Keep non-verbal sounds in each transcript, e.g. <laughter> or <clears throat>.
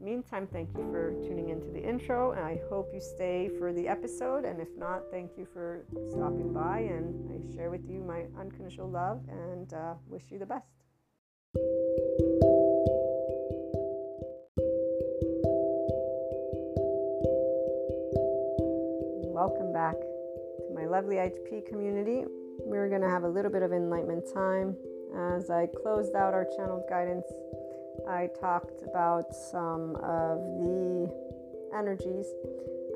meantime, thank you for tuning into the intro, and I hope you stay for the episode. And if not, thank you for stopping by, and I share with you my unconditional love and uh, wish you the best. Welcome back to my lovely HP community. We're going to have a little bit of enlightenment time. As I closed out our channeled guidance, I talked about some of the energies.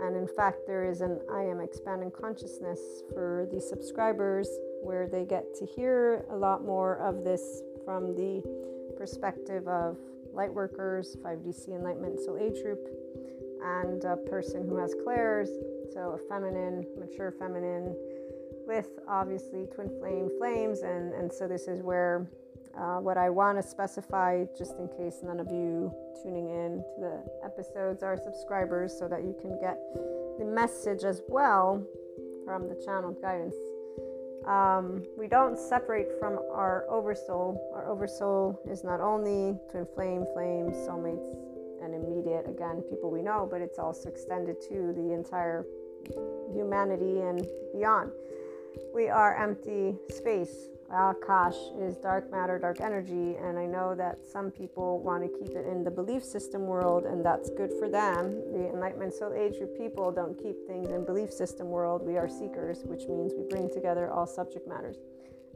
And in fact, there is an I am expanding consciousness for the subscribers where they get to hear a lot more of this from the perspective of lightworkers, 5DC Enlightenment Soul Age Group, and a person who has clairs, so a feminine, mature feminine, with obviously twin flame flames. And, and so this is where uh, what I want to specify, just in case none of you tuning in to the episodes are subscribers, so that you can get the message as well from the channel guidance. Um, we don't separate from our oversoul. Our oversoul is not only twin flame, flames, soulmates, and immediate, again, people we know, but it's also extended to the entire humanity and beyond. We are empty space. Ah, Akash is dark matter, dark energy, and I know that some people want to keep it in the belief system world, and that's good for them. The Enlightenment Soul Age group people don't keep things in belief system world. We are seekers, which means we bring together all subject matters.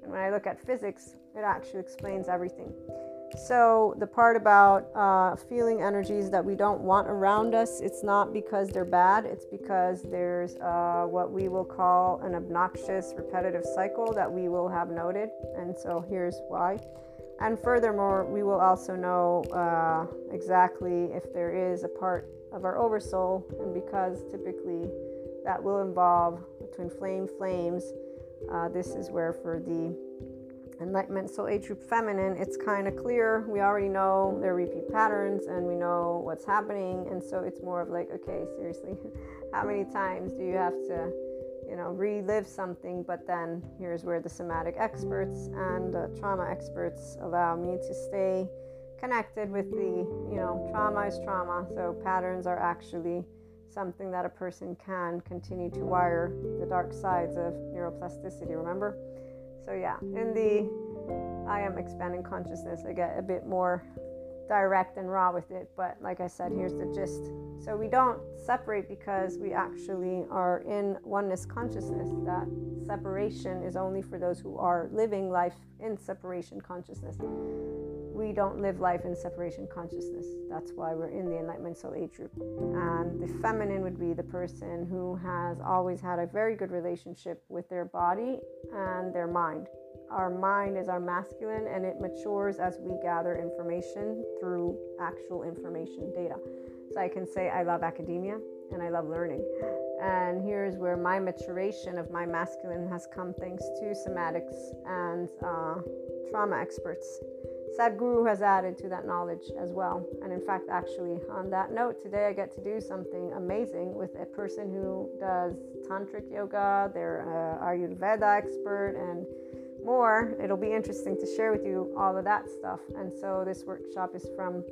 And when I look at physics, it actually explains everything. So, the part about uh, feeling energies that we don't want around us, it's not because they're bad, it's because there's uh, what we will call an obnoxious repetitive cycle that we will have noted. And so, here's why. And furthermore, we will also know uh, exactly if there is a part of our oversoul, and because typically that will involve between flame flames, uh, this is where for the enlightenment soul age group feminine it's kind of clear. We already know their repeat patterns and we know what's happening. And so it's more of like okay seriously <laughs> how many times do you have to you know relive something? But then here's where the somatic experts and uh, trauma experts allow me to stay connected with the you know trauma is trauma. So patterns are actually something that a person can continue to wire the dark sides of neuroplasticity remember so, yeah, in the I am expanding consciousness, I get a bit more direct and raw with it. But like I said, here's the gist. So, we don't separate because we actually are in oneness consciousness. That separation is only for those who are living life in separation consciousness. We don't live life in separation consciousness. That's why we're in the Enlightenment Soul Age group. And the feminine would be the person who has always had a very good relationship with their body and their mind. Our mind is our masculine and it matures as we gather information through actual information data. So I can say, I love academia and I love learning. And here's where my maturation of my masculine has come thanks to somatics and uh, trauma experts. Sadhguru has added to that knowledge as well. And in fact, actually, on that note, today I get to do something amazing with a person who does tantric yoga, they're an Ayurveda expert, and more. It'll be interesting to share with you all of that stuff. And so, this workshop is from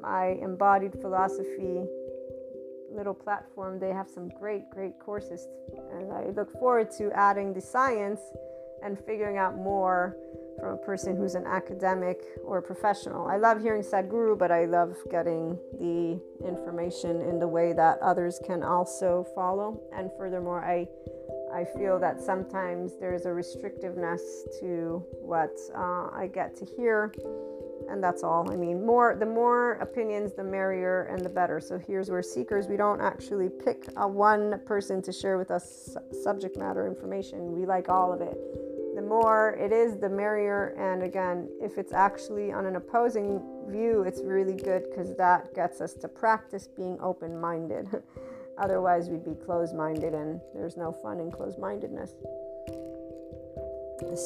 my embodied philosophy little platform. They have some great, great courses. And I look forward to adding the science and figuring out more from a person who's an academic or a professional. I love hearing Sadhguru, but I love getting the information in the way that others can also follow. And furthermore, I I feel that sometimes there's a restrictiveness to what uh, I get to hear and that's all. I mean, more the more opinions, the merrier and the better. So here's where seekers we don't actually pick one person to share with us subject matter information. We like all of it. More it is, the merrier. And again, if it's actually on an opposing view, it's really good because that gets us to practice being open minded. <laughs> Otherwise, we'd be closed minded, and there's no fun in closed mindedness.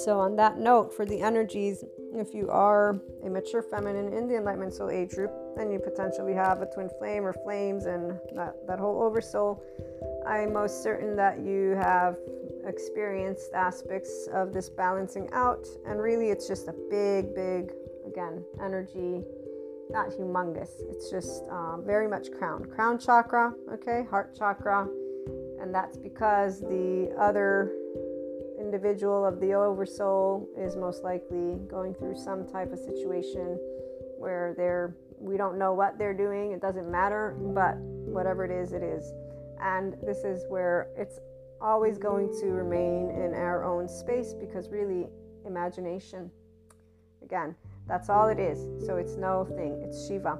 So, on that note, for the energies, if you are a mature feminine in the Enlightenment Soul age group, then you potentially have a twin flame or flames and that, that whole oversoul. I'm most certain that you have experienced aspects of this balancing out, and really, it's just a big, big, again, energy, not humongous. It's just um, very much crown, crown chakra, okay, heart chakra, and that's because the other individual of the oversoul is most likely going through some type of situation where they're we don't know what they're doing it doesn't matter but whatever it is it is and this is where it's always going to remain in our own space because really imagination again that's all it is so it's no thing it's shiva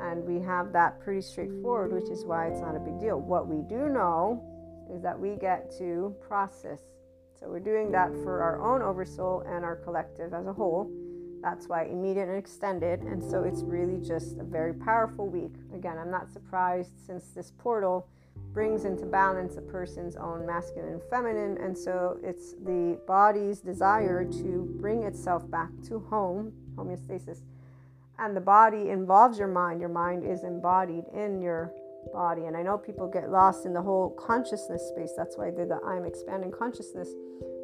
and we have that pretty straightforward which is why it's not a big deal what we do know is that we get to process so we're doing that for our own oversoul and our collective as a whole. That's why immediate and extended. And so it's really just a very powerful week. Again, I'm not surprised since this portal brings into balance a person's own masculine and feminine. And so it's the body's desire to bring itself back to home, homeostasis. And the body involves your mind. Your mind is embodied in your body. And I know people get lost in the whole consciousness space. That's why I did the I'm expanding consciousness.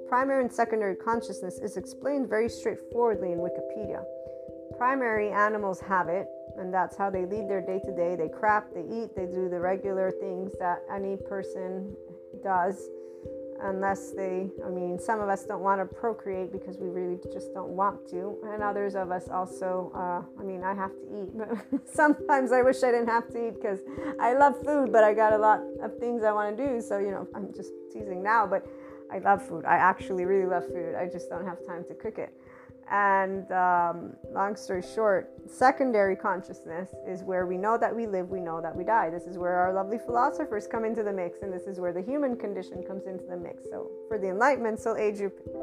Primary and secondary consciousness is explained very straightforwardly in Wikipedia. Primary animals have it, and that's how they lead their day to day. They crap, they eat, they do the regular things that any person does unless they, I mean, some of us don't want to procreate because we really just don't want to. And others of us also, uh, I mean, I have to eat, but <laughs> sometimes I wish I didn't have to eat because I love food, but I got a lot of things I want to do. So, you know, I'm just teasing now, but I love food. I actually really love food. I just don't have time to cook it. And um, long story short, secondary consciousness is where we know that we live, we know that we die. This is where our lovely philosophers come into the mix, and this is where the human condition comes into the mix. So, for the Enlightenment Soul Age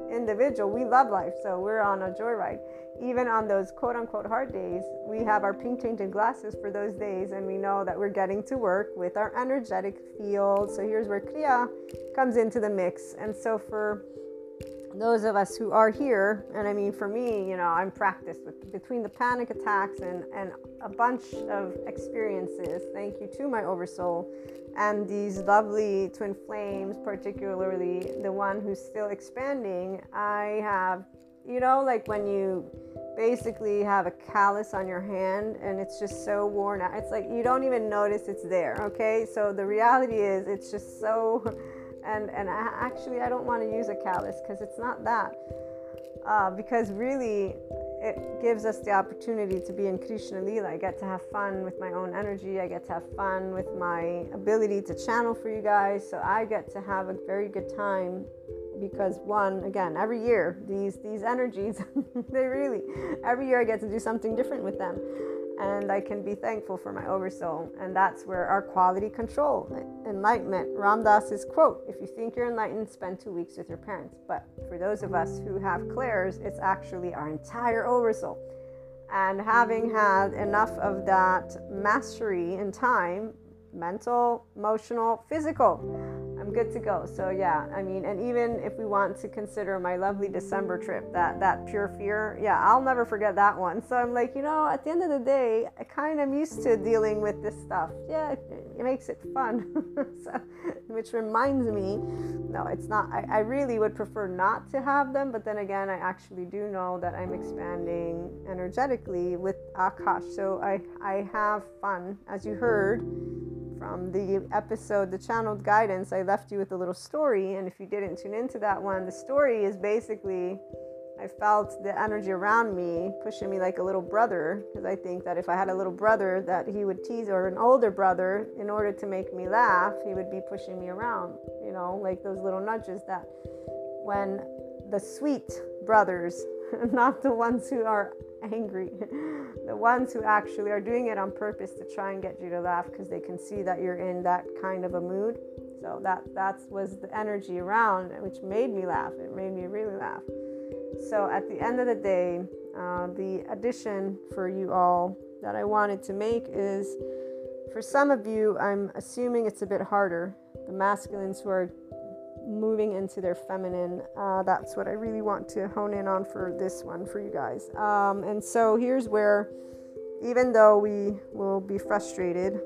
individual, we love life, so we're on a joyride. Even on those quote unquote hard days, we have our pink tinted glasses for those days, and we know that we're getting to work with our energetic field. So, here's where Kriya comes into the mix. And so, for those of us who are here, and I mean, for me, you know, I'm practiced with between the panic attacks and, and a bunch of experiences, thank you to my oversoul, and these lovely twin flames, particularly the one who's still expanding. I have, you know, like when you basically have a callus on your hand and it's just so worn out, it's like you don't even notice it's there, okay? So the reality is, it's just so <laughs> and and I, actually I don't want to use a callus because it's not that uh, because really it gives us the opportunity to be in Krishna Lila. I get to have fun with my own energy. I get to have fun with my ability to channel for you guys. So I get to have a very good time because one, again, every year these these energies, <laughs> they really every year I get to do something different with them and I can be thankful for my oversoul. And that's where our quality control, enlightenment. Ram Dass's quote If you think you're enlightened, spend two weeks with your parents. But for those of us who have clairs, it's actually our entire oversoul. And having had enough of that mastery in time, mental, emotional, physical, I'm good to go. So yeah, I mean, and even if we want to consider my lovely December trip, that that pure fear, yeah, I'll never forget that one. So I'm like, you know, at the end of the day, I kind of am used to dealing with this stuff. Yeah, it, it makes it fun. <laughs> so, which reminds me, no, it's not. I, I really would prefer not to have them, but then again, I actually do know that I'm expanding energetically with Akash. So I I have fun, as you heard from the episode, The Channeled Guidance, I left you with a little story. And if you didn't tune into that one, the story is basically I felt the energy around me pushing me like a little brother. Because I think that if I had a little brother that he would tease, or an older brother, in order to make me laugh, he would be pushing me around, you know, like those little nudges that when the sweet brothers, <laughs> not the ones who are <laughs> angry. the ones who actually are doing it on purpose to try and get you to laugh because they can see that you're in that kind of a mood. So that that was the energy around, which made me laugh. It made me really laugh. So at the end of the day, Uh, the addition for you all that I wanted to make is for some of you, I'm assuming it's a bit harder. The masculines who are moving into their feminine, uh, that's what I really want to hone in on for this one for you guys. Um, and so here's where, even though we will be frustrated,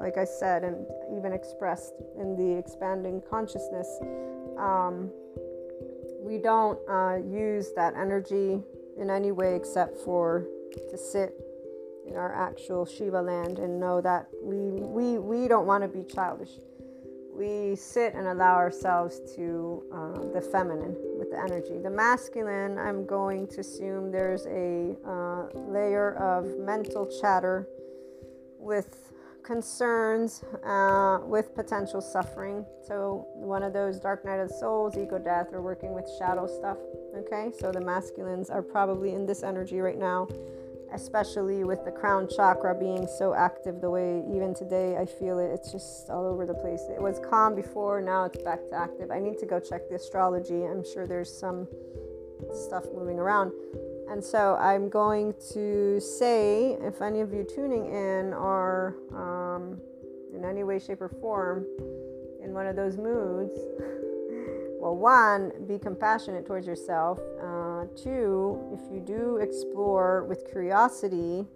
like I said, and even expressed in the expanding consciousness, um, we don't uh, use that energy in any way except for to sit in our actual Shiva land and know that we we we don't want to be childish. We sit and allow ourselves to uh, the feminine with the energy. The masculine, I'm going to assume there's a uh, layer of mental chatter with concerns, uh, with potential suffering. So, one of those dark night of the souls, ego death, or working with shadow stuff. Okay, so the masculines are probably in this energy right now especially with the crown chakra being so active the way even today I feel it. It's just all over the place. It was calm before, now it's back to active. I need to go check the astrology. I'm sure there's some stuff moving around. And so I'm going to say if any of you tuning in are um, in any way, shape, or form in one of those moods, <laughs> well, one, be compassionate towards yourself. Uh, two, if you do explore with curiosity,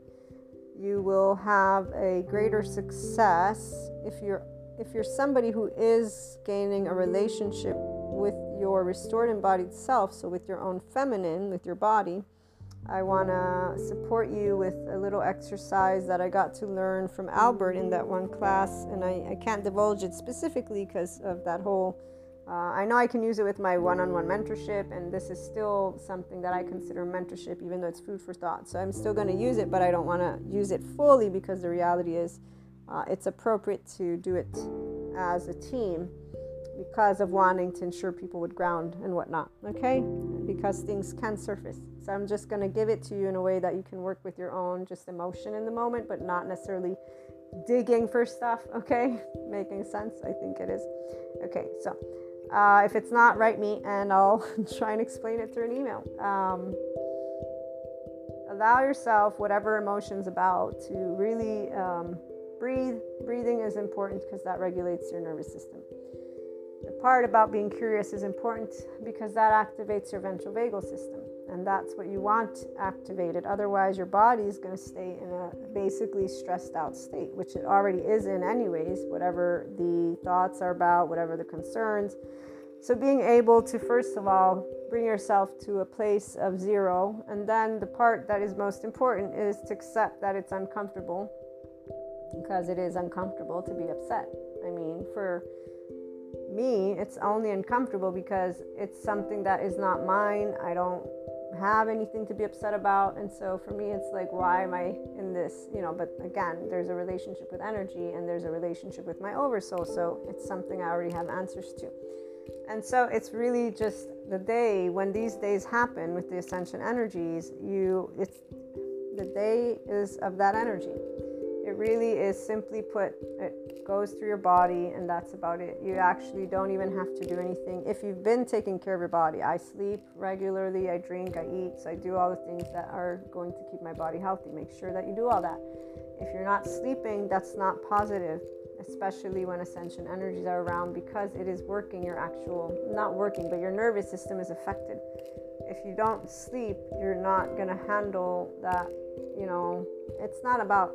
you will have a greater success if you're if you're somebody who is gaining a relationship with your restored embodied self, so with your own feminine, with your body, I want to support you with a little exercise that I got to learn from Albert in that one class. And I, I can't divulge it specifically because of that whole uh, I know I can use it with my one on one mentorship, and this is still something that I consider mentorship, even though it's food for thought. So I'm still going to use it, but I don't want to use it fully because the reality is uh, it's appropriate to do it as a team because of wanting to ensure people would ground and whatnot, okay? Because things can surface. So I'm just going to give it to you in a way that you can work with your own just emotion in the moment, but not necessarily digging for stuff, okay? <laughs> Making sense? I think it is. Okay, so. Uh, if it's not, write me and I'll <laughs> try and explain it through an email. Um, allow yourself whatever emotions about to really um, breathe. Breathing is important because that regulates your nervous system. The part about being curious is important because that activates your ventral vagal system and that's what you want activated. Otherwise, your body is going to stay in a basically stressed out state, which it already is in, anyways, whatever the thoughts are about, whatever the concerns. So, being able to, first of all, bring yourself to a place of zero, and then the part that is most important is to accept that it's uncomfortable because it is uncomfortable to be upset. I mean, for me, it's only uncomfortable because it's something that is not mine. I don't have anything to be upset about. And so for me, it's like, why am I in this? You know, but again, there's a relationship with energy and there's a relationship with my oversoul. So it's something I already have answers to. And so it's really just the day when these days happen with the ascension energies, you, it's the day is of that energy. It really is simply put, it goes through your body, and that's about it. You actually don't even have to do anything. If you've been taking care of your body, I sleep regularly, I drink, I eat, so I do all the things that are going to keep my body healthy. Make sure that you do all that. If you're not sleeping, that's not positive, especially when ascension energies are around because it is working your actual, not working, but your nervous system is affected. If you don't sleep, you're not going to handle that, you know, it's not about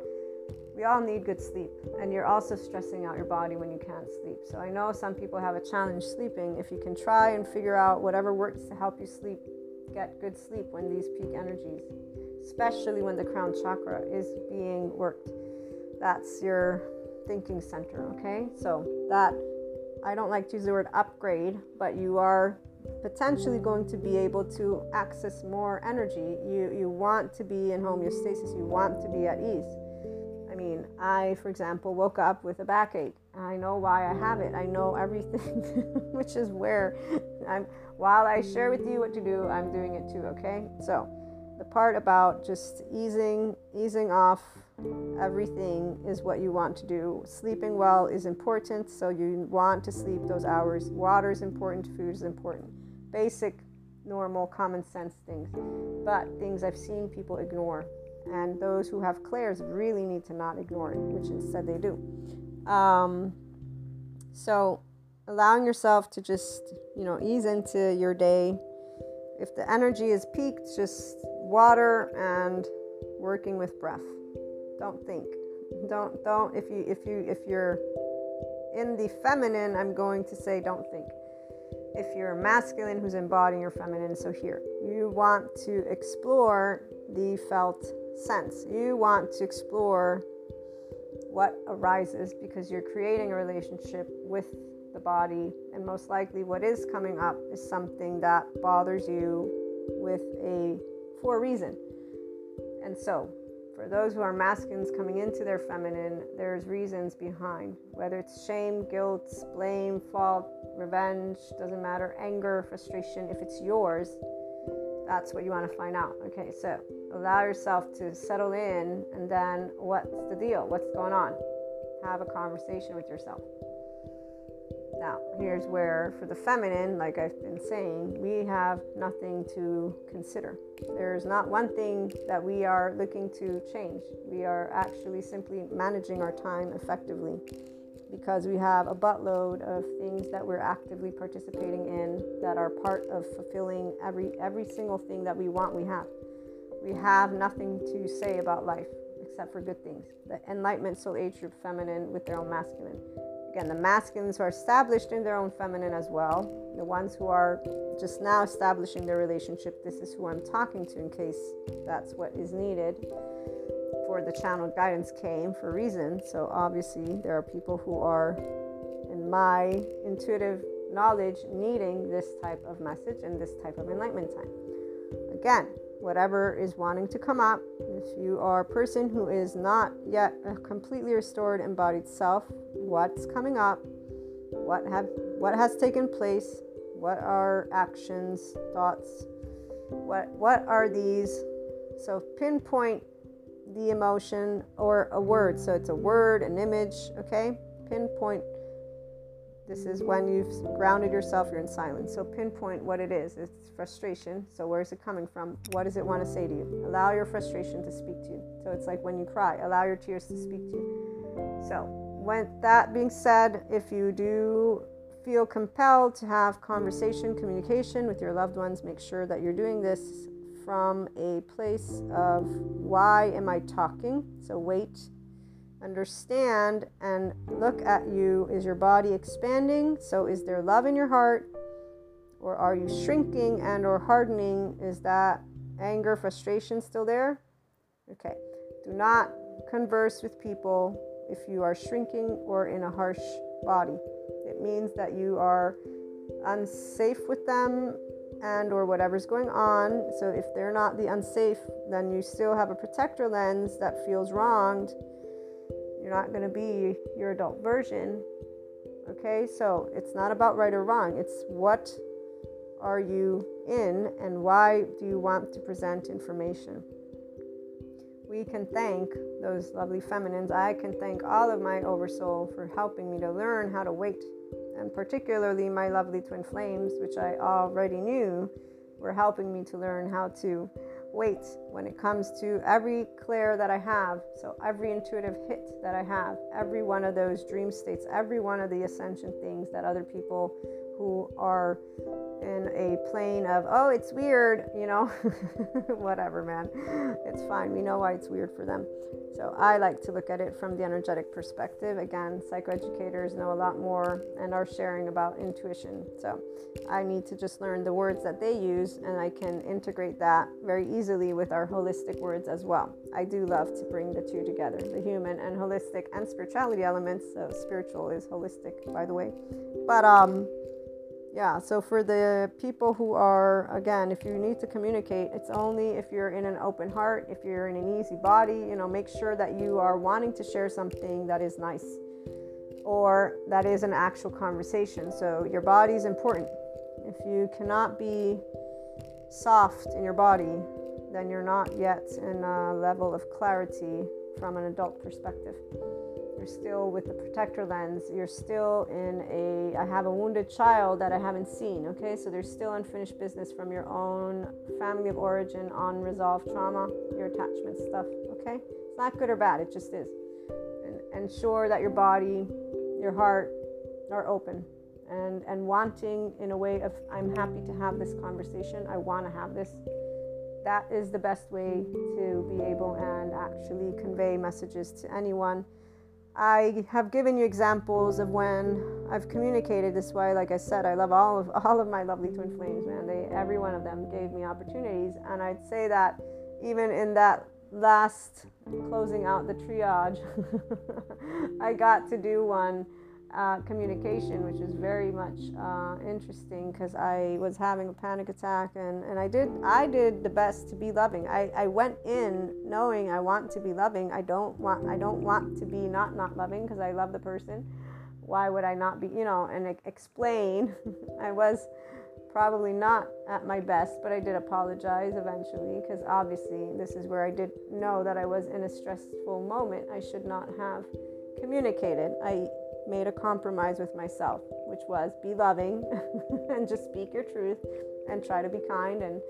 we all need good sleep and you're also stressing out your body when you can't sleep. So i know some people have a challenge sleeping. If you can try and figure out whatever works to help you sleep get good sleep when these peak energies especially when the crown chakra is being worked that's your thinking center okay? So that i don't like to use the word upgrade but you are potentially going to be able to access more energy. You you want to be in homeostasis. You want to be at ease I mean, I, for example, woke up with a backache. I know why I have it. I know everything, <laughs> which is where I'm. While I share with you what to do, I'm doing it too. Okay, so the part about just easing, easing off everything is what you want to do. Sleeping well is important, so you want to sleep those hours. Water is important. Food is important. Basic normal common sense things, but things I've seen people ignore. And those who have clairs really need to not ignore it, which instead they do. Um, so, allowing yourself to just, you know, ease into your day. If the energy is peaked, just water and working with breath. Don't think. Don't don't if you if you if you're in the feminine, I'm going to say don't think. If you're masculine who's embodying your feminine, so here, you want to explore the felt sense. You want to explore what arises because you're creating a relationship with the body, and most likely what is coming up is something that bothers you with a for a reason. And so, for those who are masculines coming into their feminine, there's reasons behind, whether it's shame, guilt, blame, fault, revenge, doesn't matter, anger, frustration. If it's yours, that's what you want to find out. Okay, so allow yourself to settle in, and then what's the deal? What's going on? Have a conversation with yourself. Now, here's where, for the feminine, like I've been saying, we have nothing to consider. There's not one thing that we are looking to change. We are actually simply managing our time effectively because we have a buttload of things that we're actively participating in that are part of fulfilling every every single thing that we want we have. We have nothing to say about life except for good things. The enlightenment soul age group feminine with their own masculine Again, the masculines are established in their own feminine as well, the ones who are just now establishing their relationship, this is who I'm talking to in case that's what is needed for the channel guidance came for a reason. So obviously, there are people who are, in my intuitive knowledge, needing this type of message and this type of enlightenment time. Again, whatever is wanting to come up. If you are a person who is not yet a completely restored embodied self, what's coming up? What have what has taken place? What are actions, thoughts? What what are these? So pinpoint the emotion or a word. So it's a word, an image, okay? Pinpoint this is when you've grounded yourself, you're in silence. So pinpoint what it is. It's frustration. So where is it coming from? What does it want to say to you? Allow your frustration to speak to you. So it's like when you cry, allow your tears to speak to you. So, when that being said, if you do feel compelled to have conversation, communication with your loved ones, make sure that you're doing this from a place of why am I talking? So wait understand and look at you. Is your body expanding? So is there love in your heart? Or are you shrinking and or hardening? Is that anger, frustration still there? Okay. Do not converse with people if you are shrinking or in a harsh body. It means that you are unsafe with them and or whatever's going on. So if they're not the unsafe, then you still have a protector lens that feels wronged you're not going to be your adult version. Okay, so it's not about right or wrong. It's what are you in and why do you want to present information? We can thank those lovely feminines. I can thank all of my oversoul for helping me to learn how to wait, and particularly my lovely twin flames, which I already knew were helping me to learn how to wait when it comes to every clair that I have. So, every intuitive hit that I have, every one of those dream states, every one of the ascension things that other people who are in a plane of, oh, it's weird, you know, <laughs> whatever, man. It's fine. We know why it's weird for them. So I like to look at it from the energetic perspective. Again, psychoeducators know a lot more and are sharing about intuition. So I need to just learn the words that they use and I can integrate that very easily with our holistic words as well. I do love to bring the two together the human and holistic and spirituality elements. So spiritual is holistic, by the way. But, um, yeah so for the people who are again if you need to communicate it's only if you're in an open heart if you're in an easy body you know make sure that you are wanting to share something that is nice or that is an actual conversation. So your body is important. If you cannot be soft in your body then you're not yet in a level of clarity from an adult perspective you're still with the protector lens. You're still in a, I have a wounded child that I haven't seen. Okay, so there's still unfinished business from your own family of origin, unresolved trauma, your attachment stuff. Okay, it's not good or bad, it just is. And ensure that your body, your heart are open and and wanting in a way of I'm happy to have this conversation. I want to have this that is the best way to be able and actually convey messages to anyone. I have given you examples of when I've communicated this way. Like I said, I love all of <laughs> all of my lovely twin flames, man. They every one of them gave me opportunities, and I'd say that even in that last closing out the triage, <laughs> I got to do one uh, communication, which is very much uh, interesting because I was having a panic attack and, and I did I did the best to be loving. I, I went in knowing I want to be loving. I don't want I don't want to be not not loving because I love the person. Why would I not be you know and explain? <laughs> I was probably not at my best, but I did apologize eventually because obviously this is where I did know that I was in a stressful moment. I should not have communicated. I made a compromise with myself, which was be loving <laughs> and just speak your truth and try to be kind. And,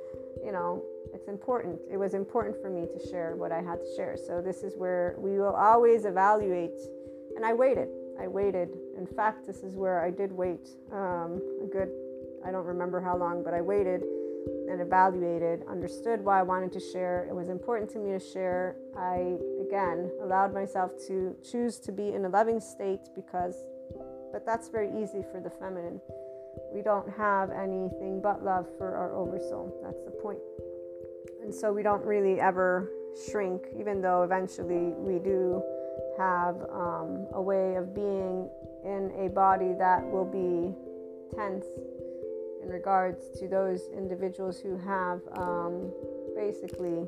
you know, it's important. It was important for me to share what I had to share. So, this is where we will always evaluate. And I waited. I waited. In fact, this is where I did wait um, a good, I don't remember how long, but I waited and evaluated, understood why I wanted to share. It was important to me to share. I, again, allowed myself to choose to be in a loving state because, but that's very easy for the feminine. We don't have anything but love for our oversoul. That's the point. And so we don't really ever shrink, even though eventually we do have um, a way of being in a body that will be tense in regards to those individuals who have um, basically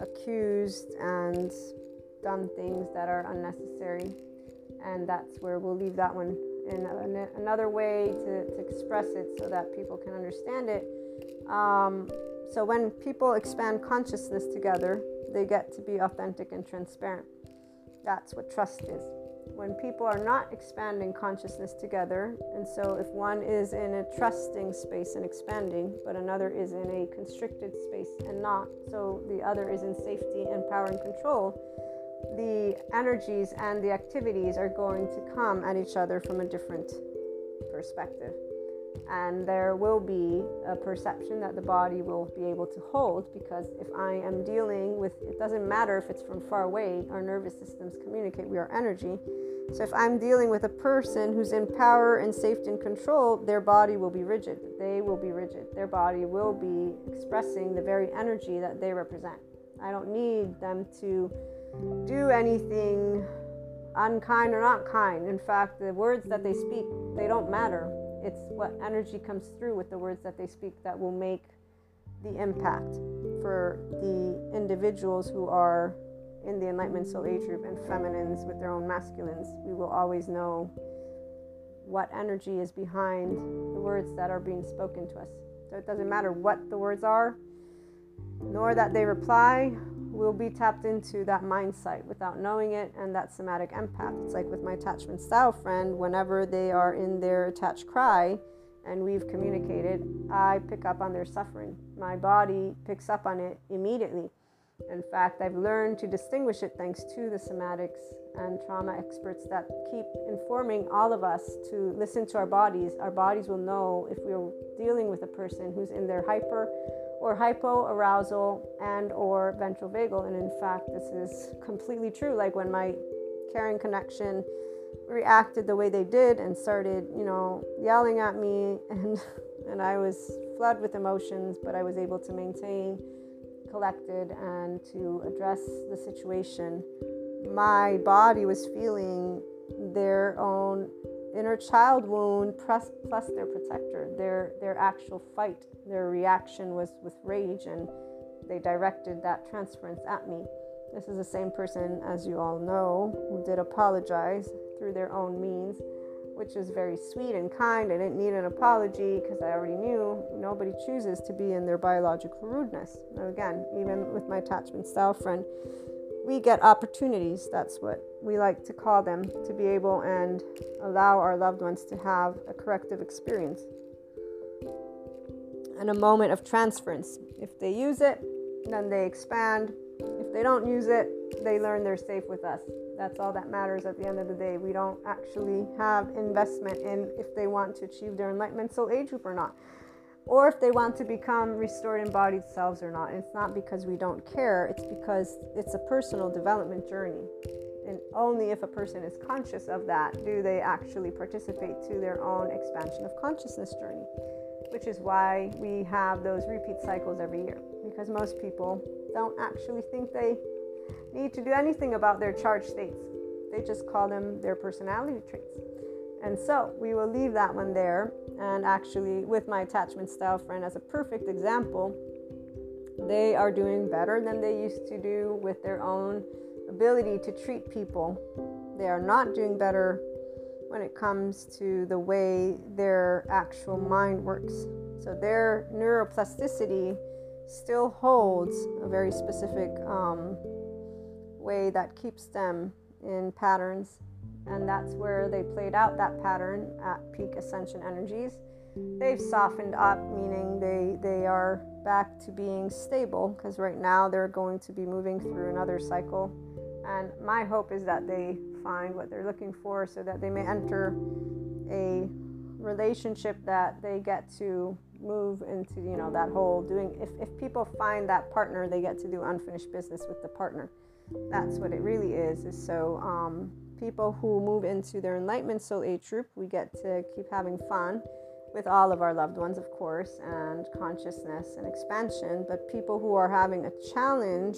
accused and done things that are unnecessary. And that's where we'll leave that one in another way to, to express it so that people can understand it. Um, so, when people expand consciousness together, they get to be authentic and transparent. That's what trust is when people are not expanding consciousness together. And so, if one is in a trusting space and expanding, but another is in a constricted space and not, so the other is in safety and power and control, the energies and the activities are going to come at each other from a different perspective and there will be a perception that the body will be able to hold because if I am dealing with it doesn't matter if it's from far away, our nervous systems communicate, we are energy. So if I'm dealing with a person who's in power and safety and control, their body will be rigid. They will be rigid. Their body will be expressing the very energy that they represent. I don't need them to do anything unkind or not kind. In fact, the words that they speak, they don't matter it's what energy comes through with the words that they speak that will make the impact for the individuals who are in the Enlightenment Soul Age group and feminines with their own masculines. We will always know what energy is behind the words that are being spoken to us. So it doesn't matter what the words are, nor that they reply, will be tapped into that mind sight without knowing it and that somatic empath. It's like with my attachment style friend, whenever they are in their attached cry and we've communicated, I pick up on their suffering. My body picks up on it immediately. In fact, I've learned to distinguish it thanks to the somatics and trauma experts that keep informing all of us to listen to our bodies. Our bodies will know if we're dealing with a person who's in their hyper or hypoarousal and or ventral vagal and in fact this is completely true. Like when my caring connection reacted the way they did and started you know yelling at me <laughs> and and I was flooded with emotions but I was able to maintain collected and to address the situation. My body was feeling their own inner child wound plus, plus their protector their their actual fight their reaction was with rage and they directed that transference at me. This is the same person, as you all know, who did apologize through their own means, which is very sweet and kind. I didn't need an apology because I already knew nobody chooses to be in their biological rudeness. Now, again, even with my attachment style friend, we get opportunities. That's what we like to call them to be able and allow our loved ones to have a corrective experience and a moment of transference. If they use it, then they expand. If they don't use it, they learn they're safe with us. That's all that matters at the end of the day. We don't actually have investment in if they want to achieve their enlightenment soul age group or not, or if they want to become restored embodied selves or not. It's not because we don't care, it's because it's a personal development journey. And only if a person is conscious of that do they actually participate to their own expansion of consciousness journey, which is why we have those repeat cycles every year because most people don't actually think they need to do anything about their charged states. They just call them their personality traits. And so we will leave that one there. And actually, with my attachment style friend as a perfect example, they are doing better than they used to do with their own ability to treat people. They are not doing better when it comes to the way their actual mind works. So their neuroplasticity still holds a very specific um, way that keeps them in patterns. And that's where they played out that pattern at peak ascension energies. They've softened up, meaning they, they are back to being stable because right now they're going to be moving through another cycle. And my hope is that they find what they're looking for so that they may enter a relationship that they get to move into you know that whole doing if, if people find that partner they get to do unfinished business with the partner that's what it really is is so um, people who move into their enlightenment soul age group we get to keep having fun with all of our loved ones of course and consciousness and expansion but people who are having a challenge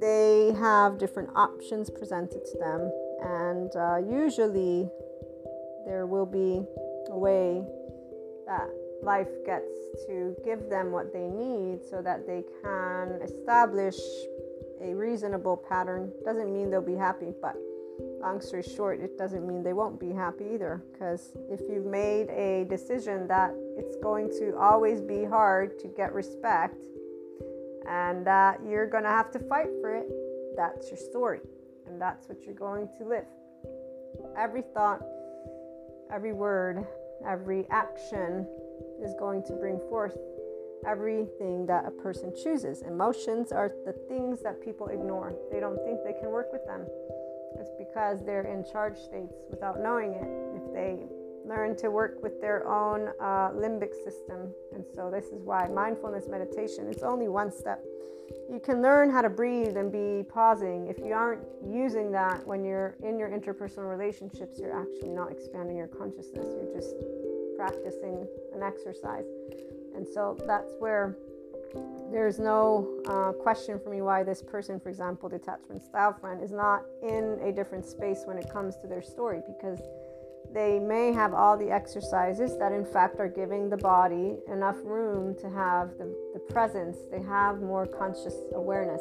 they have different options presented to them and uh, usually there will be a way that life gets to give them what they need so that they can establish a reasonable pattern. Doesn't mean they'll be happy, but long story short, it doesn't mean they won't be happy either. Because if you've made a decision that it's going to always be hard to get respect and that you're going to have to fight for it, that's your story. And that's what you're going to live. Every thought, every word, every action is going to bring forth everything that a person chooses. Emotions are the things that people ignore. They don't think they can work with them. It's because they're in charge states without knowing it. If they learn to work with their own uh, limbic system, and so this is why mindfulness meditation. It's only one step. You can learn how to breathe and be pausing. If you aren't using that when you're in your interpersonal relationships, you're actually not expanding your consciousness. You're just practicing an exercise. And so that's where there's no uh, question for me why this person, for example, detachment style friend, is not in a different space when it comes to their story because they may have all the exercises that, in fact, are giving the body enough room to have the, the presence. They have more conscious awareness.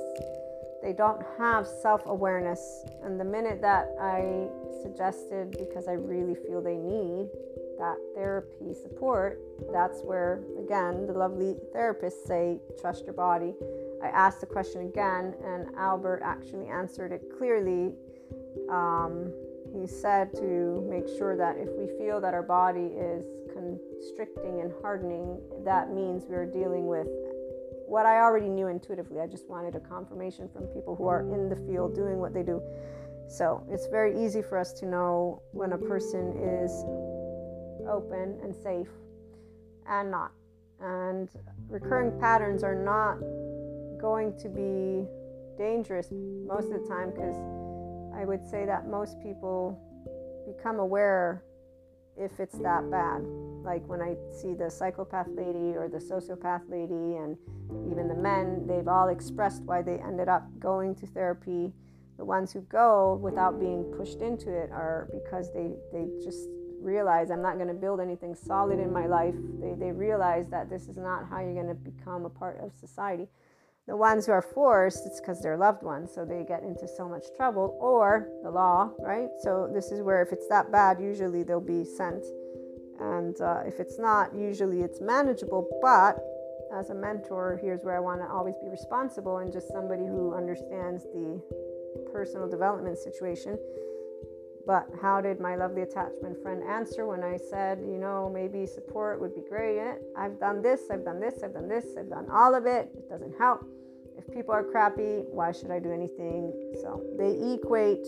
They don't have self awareness. And the minute that I suggested, because I really feel they need that therapy support, that's where, again, the lovely therapists say, trust your body. I asked the question again, and Albert actually answered it clearly. Um, he said to make sure that if we feel that our body is constricting and hardening, that means we're dealing with what I already knew intuitively. I just wanted a confirmation from people who are in the field doing what they do. So it's very easy for us to know when a person is open and safe and not. And recurring patterns are not going to be dangerous most of the time because I would say that most people become aware if it's that bad. Like when I see the psychopath lady or the sociopath lady, and even the men, they've all expressed why they ended up going to therapy. The ones who go without being pushed into it are because they, they just realize I'm not going to build anything solid in my life. They, they realize that this is not how you're going to become a part of society. The ones who are forced, it's because they're loved ones, so they get into so much trouble, or the law, right? So, this is where if it's that bad, usually they'll be sent. And uh, if it's not, usually it's manageable. But as a mentor, here's where I want to always be responsible and just somebody who understands the personal development situation. But how did my lovely attachment friend answer when I said, you know, maybe support would be great? I've done this, I've done this, I've done this, I've done all of it. It doesn't help. If people are crappy, why should I do anything? So they equate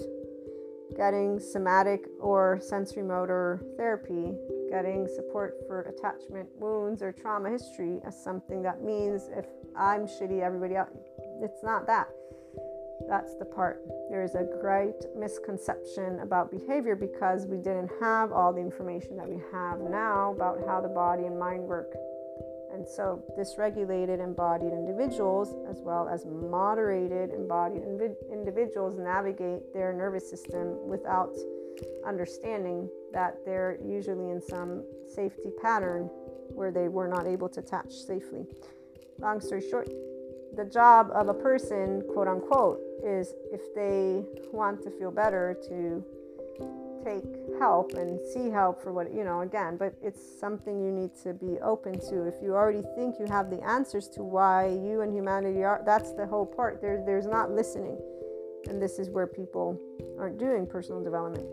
getting somatic or sensorimotor therapy, getting support for attachment wounds or trauma history as something that means if I'm shitty, everybody else. It's not that. That's the part. There is a great misconception about behavior because we didn't have all the information that we have now about how the body and mind work. And so, dysregulated embodied individuals, as well as moderated embodied invi- individuals, navigate their nervous system without understanding that they're usually in some safety pattern where they were not able to attach safely. Long story short, the job of a person, quote unquote, is if they want to feel better to take help and see help for what you know again but it's something you need to be open to. If you already think you have the answers to why you and humanity are that's the whole part. There there's not listening. And this is where people aren't doing personal development.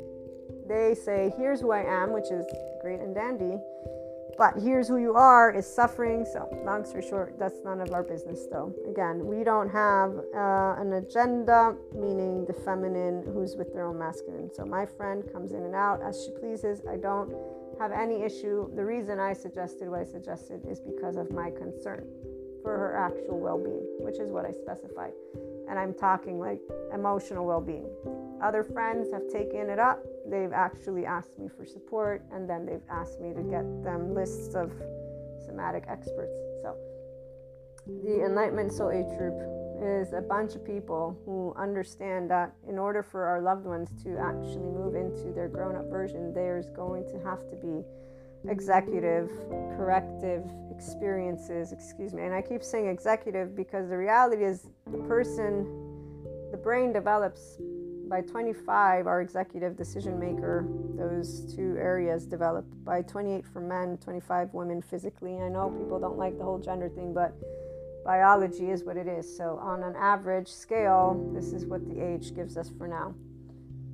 They say here's who i am which is great and dandy but here's who you are is suffering. So, long story short, that's none of our business, though. Again, we don't have uh, an agenda, meaning the feminine who's with their own masculine. So, my friend comes in and out as she pleases. I don't have any issue. The reason I suggested what I suggested is because of my concern for her actual well being, which is what I specified. And I'm talking like emotional well being. Other friends have taken it up they've actually asked me for support and then they've asked me to get them lists of somatic experts. So, the Enlightenment Soul Age Group is a bunch of people who understand that in order for our loved ones to actually move into their grown up version, there's going to have to be executive, corrective experiences, excuse me. And I keep saying executive because the reality is the person, the brain develops by 25, our executive decision maker, those two areas developed. By 28 for men, 25 women physically. I know people don't like the whole gender thing, but biology is what it is. So, on an average scale, this is what the age gives us for now.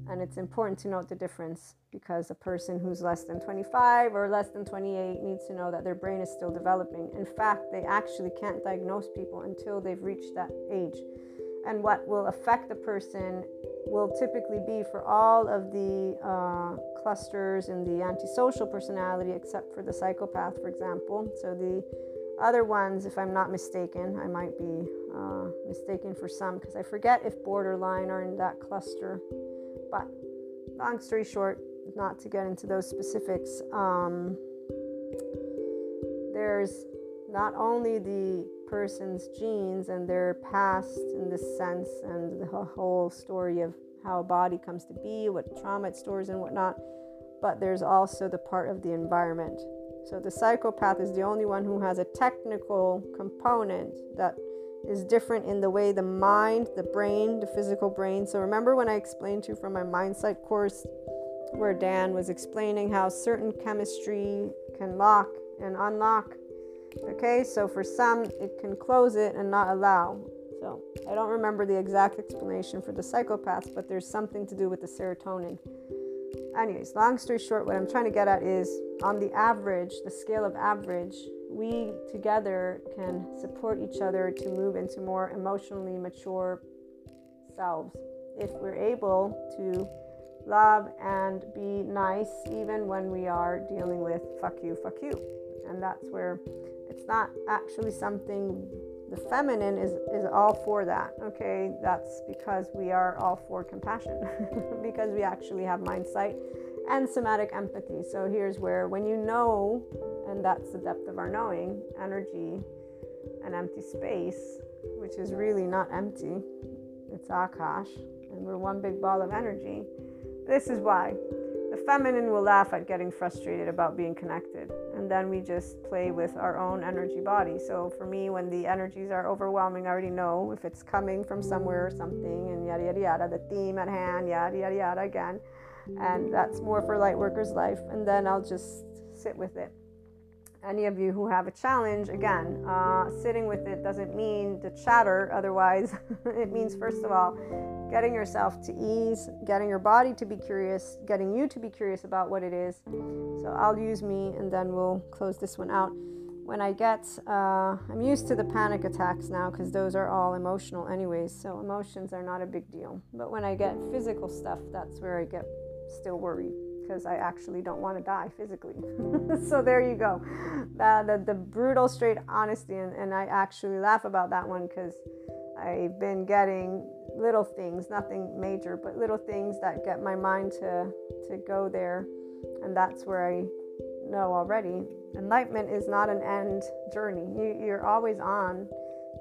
And it's important to note the difference because a person who's less than 25 or less than 28 needs to know that their brain is still developing. In fact, they actually can't diagnose people until they've reached that age. And what will affect the person will typically be for all of the uh, clusters in the antisocial personality, except for the psychopath, for example. So the other ones, if I'm not mistaken, I might be uh, mistaken for some because I forget if borderline are in that cluster. But long story short, not to get into those specifics, um, there's not only the person's genes and their past in this sense, and the whole story of how a body comes to be, what trauma it stores, and whatnot. But there's also the part of the environment. So the psychopath is the only one who has a technical component that is different in the way the mind, the brain, the physical brain. So remember when I explained to you from my mindsight course where Dan was explaining how certain chemistry can lock and unlock Okay, so for some, it can close it and not allow. So I don't remember the exact explanation for the psychopaths, but there's something to do with the serotonin. Anyways, long story short, what I'm trying to get at is on the average, the scale of average, we together can support each other to move into more emotionally mature selves if we're able to love and be nice even when we are dealing with fuck you, fuck you. And that's where it's not actually something the feminine is is all for that okay? That's because we are all for compassion <laughs> because we actually have mindsight and somatic empathy. So here's where when you know and that's the depth of our knowing energy and empty space which is really not empty it's akash and we're one big ball of energy this is why the feminine will laugh at getting frustrated about being connected and then we just play with our own energy body. So for me, when the energies are overwhelming, I already know if it's coming from somewhere or something, and yada yada yada, the theme at hand, yada yada yada again. And that's more for light workers' life. And then I'll just sit with it. Any of you who have a challenge, again, uh, sitting with it doesn't mean to chatter. Otherwise, <laughs> it means, first of all, getting yourself to ease, getting your body to be curious, getting you to be curious about what it is. So I'll use me and then we'll close this one out. When I get, uh, I'm used to the panic attacks now because those are all emotional, anyways. So emotions are not a big deal. But when I get physical stuff, that's where I get still worried because I actually don't want to die physically. <laughs> so there you go. The, the, the, brutal, straight honesty. And, and I actually laugh about that one because I've been getting little things, nothing major, but little things that get my mind to, to go there. And that's where I know already enlightenment is not an end journey. You, you're always on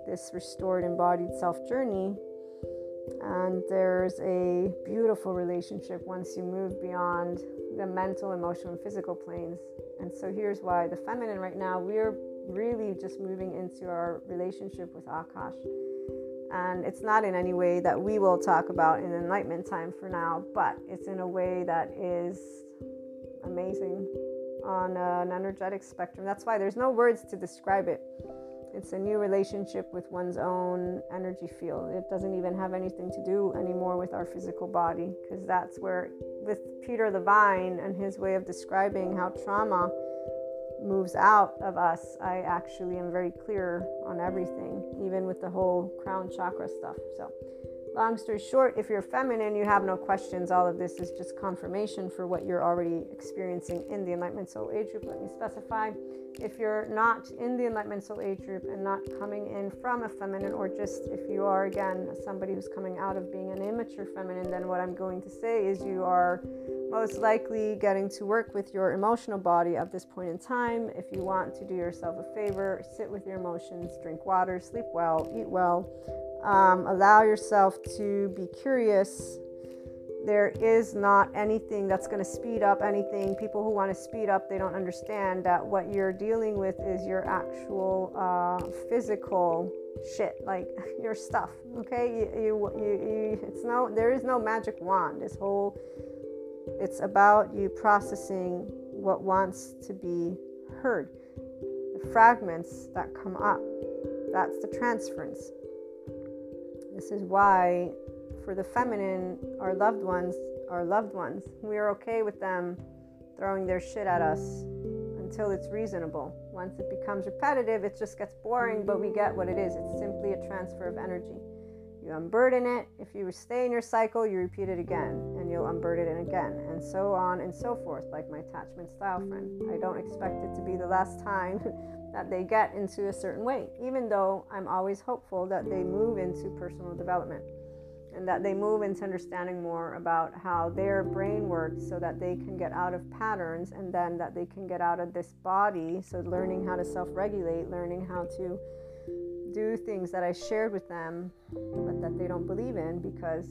this restored, embodied self journey and there's a beautiful relationship once you move beyond the mental, emotional, and physical planes. And so here's why the feminine right now, we're really just moving into our relationship with Akash. And it's not in any way that we will talk about in enlightenment time for now, but it's in a way that is amazing on an energetic spectrum. That's why there's no words to describe it. It's a new relationship with one's own energy field. It doesn't even have anything to do anymore with our physical body, because that's where, with Peter Levine and his way of describing how trauma moves out of us, I actually am very clear on everything, even with the whole crown chakra stuff. So, long story short, if you're feminine, you have no questions. All of this is just confirmation for what you're already experiencing in the Enlightenment Soul Age group. Let me specify if you're not in the Enlightenment Soul Age group and not coming in from a feminine, or just if you are again somebody who's coming out of being an immature feminine, then what I'm going to say is you are most likely getting to work with your emotional body at this point in time. If you want to do yourself a favor, sit with your emotions, drink water, sleep well, eat well, um, allow yourself to be curious there is not anything that's going to speed up anything. People who want to speed up, they don't understand that what you're dealing with is your actual uh, physical shit, like <laughs> your stuff. Okay, you, you, you, you, it's no, there is no magic wand. This whole, it's about you processing what wants to be heard. The fragments that come up, that's the transference. This is why for the feminine, our loved ones, our loved ones, we are okay with them throwing their shit at us until it's reasonable. Once it becomes repetitive, it just gets boring, but we get what it is. It's simply a transfer of energy. You unburden it. If you stay in your cycle, you repeat it again, you'll again, and so on and so forth, like my attachment style friend. I don't expect it to be the last time <laughs> that they get into a certain way, even though I'm always hopeful that they move into personal development and that they move into understanding more about how their brain works so that they can get out of patterns and then that they can get out of this body. So, learning how to self regulate, learning how to do things that I shared with them, but that they don't believe in because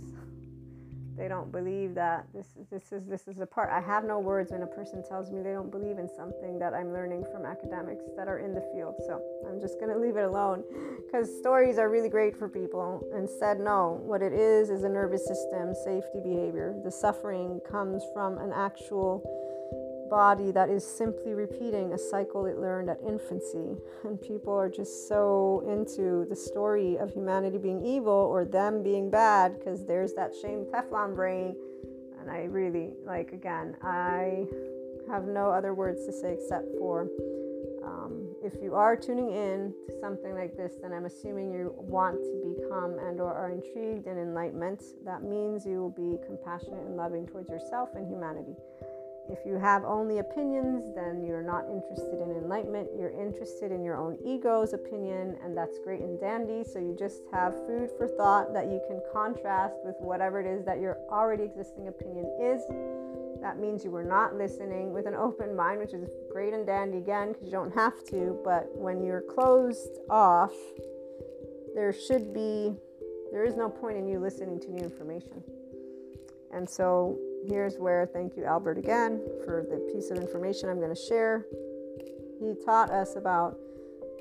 they don't believe that this this is this is a part. I have no words when a person tells me they don't believe in something that i'm learning from academics that are in the field. So i'm just going to leave it alone because stories are really great for people. Instead no what it is is a nervous system safety behavior. The suffering comes from an actual body that is simply repeating a cycle it learned at infancy. And people are just so into the story of humanity being evil or them being bad because there's that shame Teflon brain. And I really, like, again, I have no other words to say except for um, if you are tuning in to something like this, then I'm assuming you want to become and or are intrigued in enlightenment. That means you will be compassionate and loving towards yourself and humanity. If you have only opinions, then you're not interested in enlightenment. You're interested in your own ego's opinion, and that's great and dandy. So you just have food for thought that you can contrast with whatever it is that your already existing opinion is. That means you were not listening with an open mind, which is great and dandy again, because you don't have to. But when you're closed off, there should be, there is no point in you listening to new information. And so here's where thank you, Albert, again for the piece of information I'm going to share. He taught us about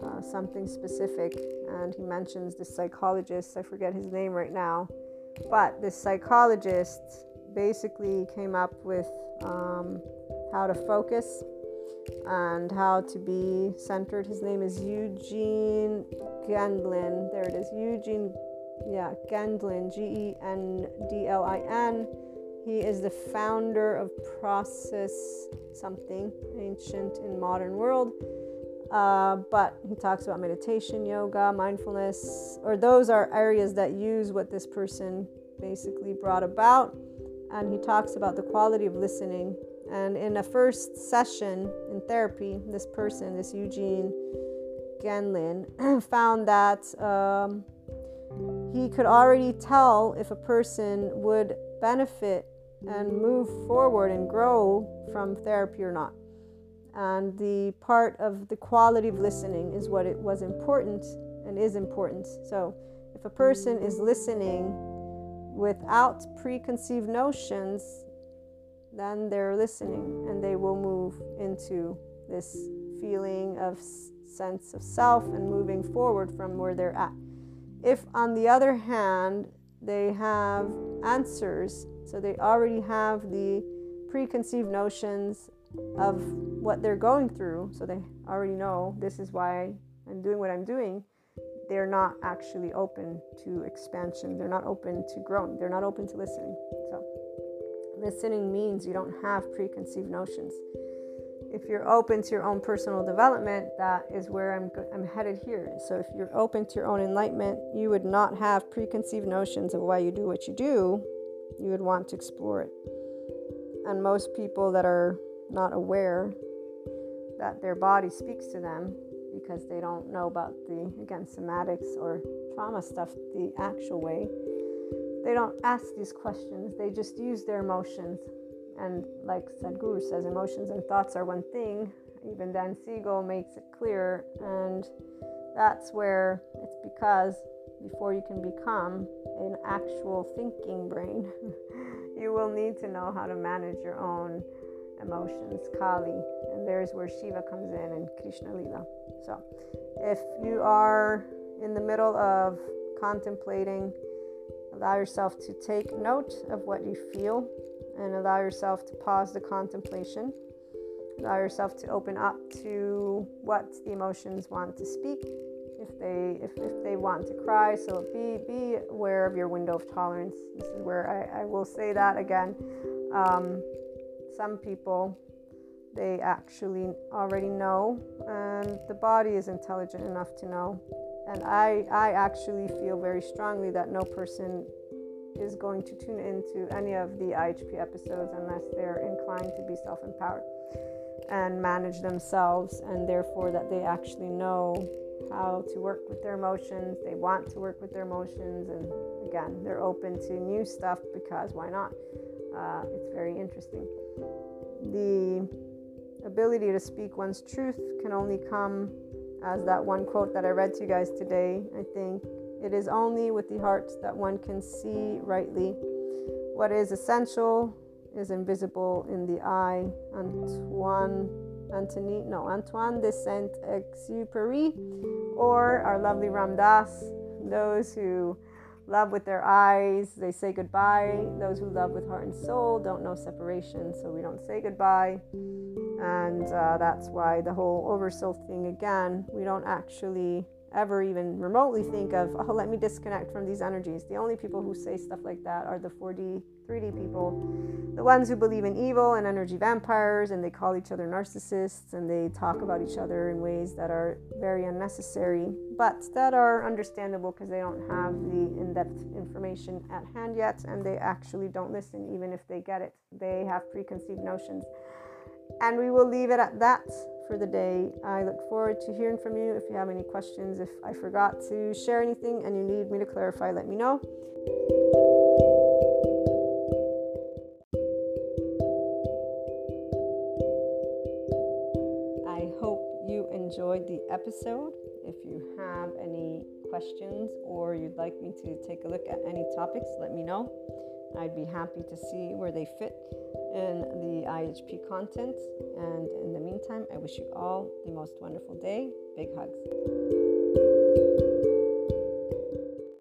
uh, something specific, and he mentions this psychologist. I forget his name right now, but this psychologist basically came up with um, how to focus. and how to be centered. His name is Eugene Gendlin. There it is, Eugene, yeah, Gendlin, G E N D L I N. He is the founder of Process something ancient in modern world. Uh, but he talks about meditation, yoga, mindfulness, or those are areas that use what this person basically brought about. And he talks about the quality of listening. And in a first session in therapy, this person, this Eugene Gendlin, <clears throat> found that um, he could already tell if a person would benefit and move forward and grow from therapy or not. And the part of the quality of listening is what it was important and is important. So if a person is listening without preconceived notions, then they're listening and they will move into this feeling of sense of self and moving forward from where they're at. If, on the other hand, they have answers, so they already have the preconceived notions of what they're going through, so they already know this is why I'm doing what I'm doing, they're not actually open to expansion. They're not open to growing. They're not open to listening. So, listening means you don't have preconceived notions. If you're open to your own personal development, that is where I'm, I'm headed here. So, if you're open to your own enlightenment, you would not have preconceived notions of why you do what you do. You would want to explore it. And most people that are not aware that their body speaks to them because they don't know about the again somatics or trauma stuff the actual way they don't ask these questions. They just use their emotions. And like sadhguru says emotions and thoughts are one thing. Even dan siegel makes it clear. And that's where it's because before you can become an actual thinking brain <laughs> you will need to know how to manage your own emotions, Kali, and there's where Shiva comes in and Krishna Lila. So, if you are in the middle of contemplating, allow yourself to take note of what you feel and allow yourself to pause the contemplation. Allow yourself to open up to what the emotions want to speak. If they if, if they want to cry, so be be aware of your window of tolerance. This is where I, I will say that again. Um, some people they actually already know and the body is intelligent enough to know and i i actually feel very strongly that no person is going to tune into any of the ihp episodes unless they're inclined to be self-empowered and manage themselves and therefore that they actually know how to work with their emotions they want to work with their emotions and again they're open to new stuff because why not uh, it's very interesting the ability to speak one's truth can only come as that one quote that I read to you guys today. I think it is only with the heart that one can see rightly. What is essential is invisible in the eye. Antoine Antony, no, Antoine de Saint Exupéry, or our lovely Ram Dass, those who love with their eyes, they say goodbye. Those who love with heart and soul don't know separation, so we don't say goodbye. And uh, that's why the whole oversoul thing again, we don't actually ever even remotely think of, oh, let me disconnect from these energies. The only people who say stuff like that are the 4D, 3D people, the ones who believe in evil and energy vampires, and they call each other narcissists and they talk about each other in ways that are very unnecessary, but that are understandable because they don't have the in depth information at hand yet and they actually don't listen, even if they get it. They have preconceived notions. And we will leave it at that for the day. I look forward to hearing from you. If you have any questions, if I forgot to share anything and you need me to clarify, let me know. Enjoyed the episode. If you have any questions or you'd like me to take a look at any topics, let me know. I'd be happy to see where they fit in the IHP content. And in the meantime, I wish you all the most wonderful day. Big hugs.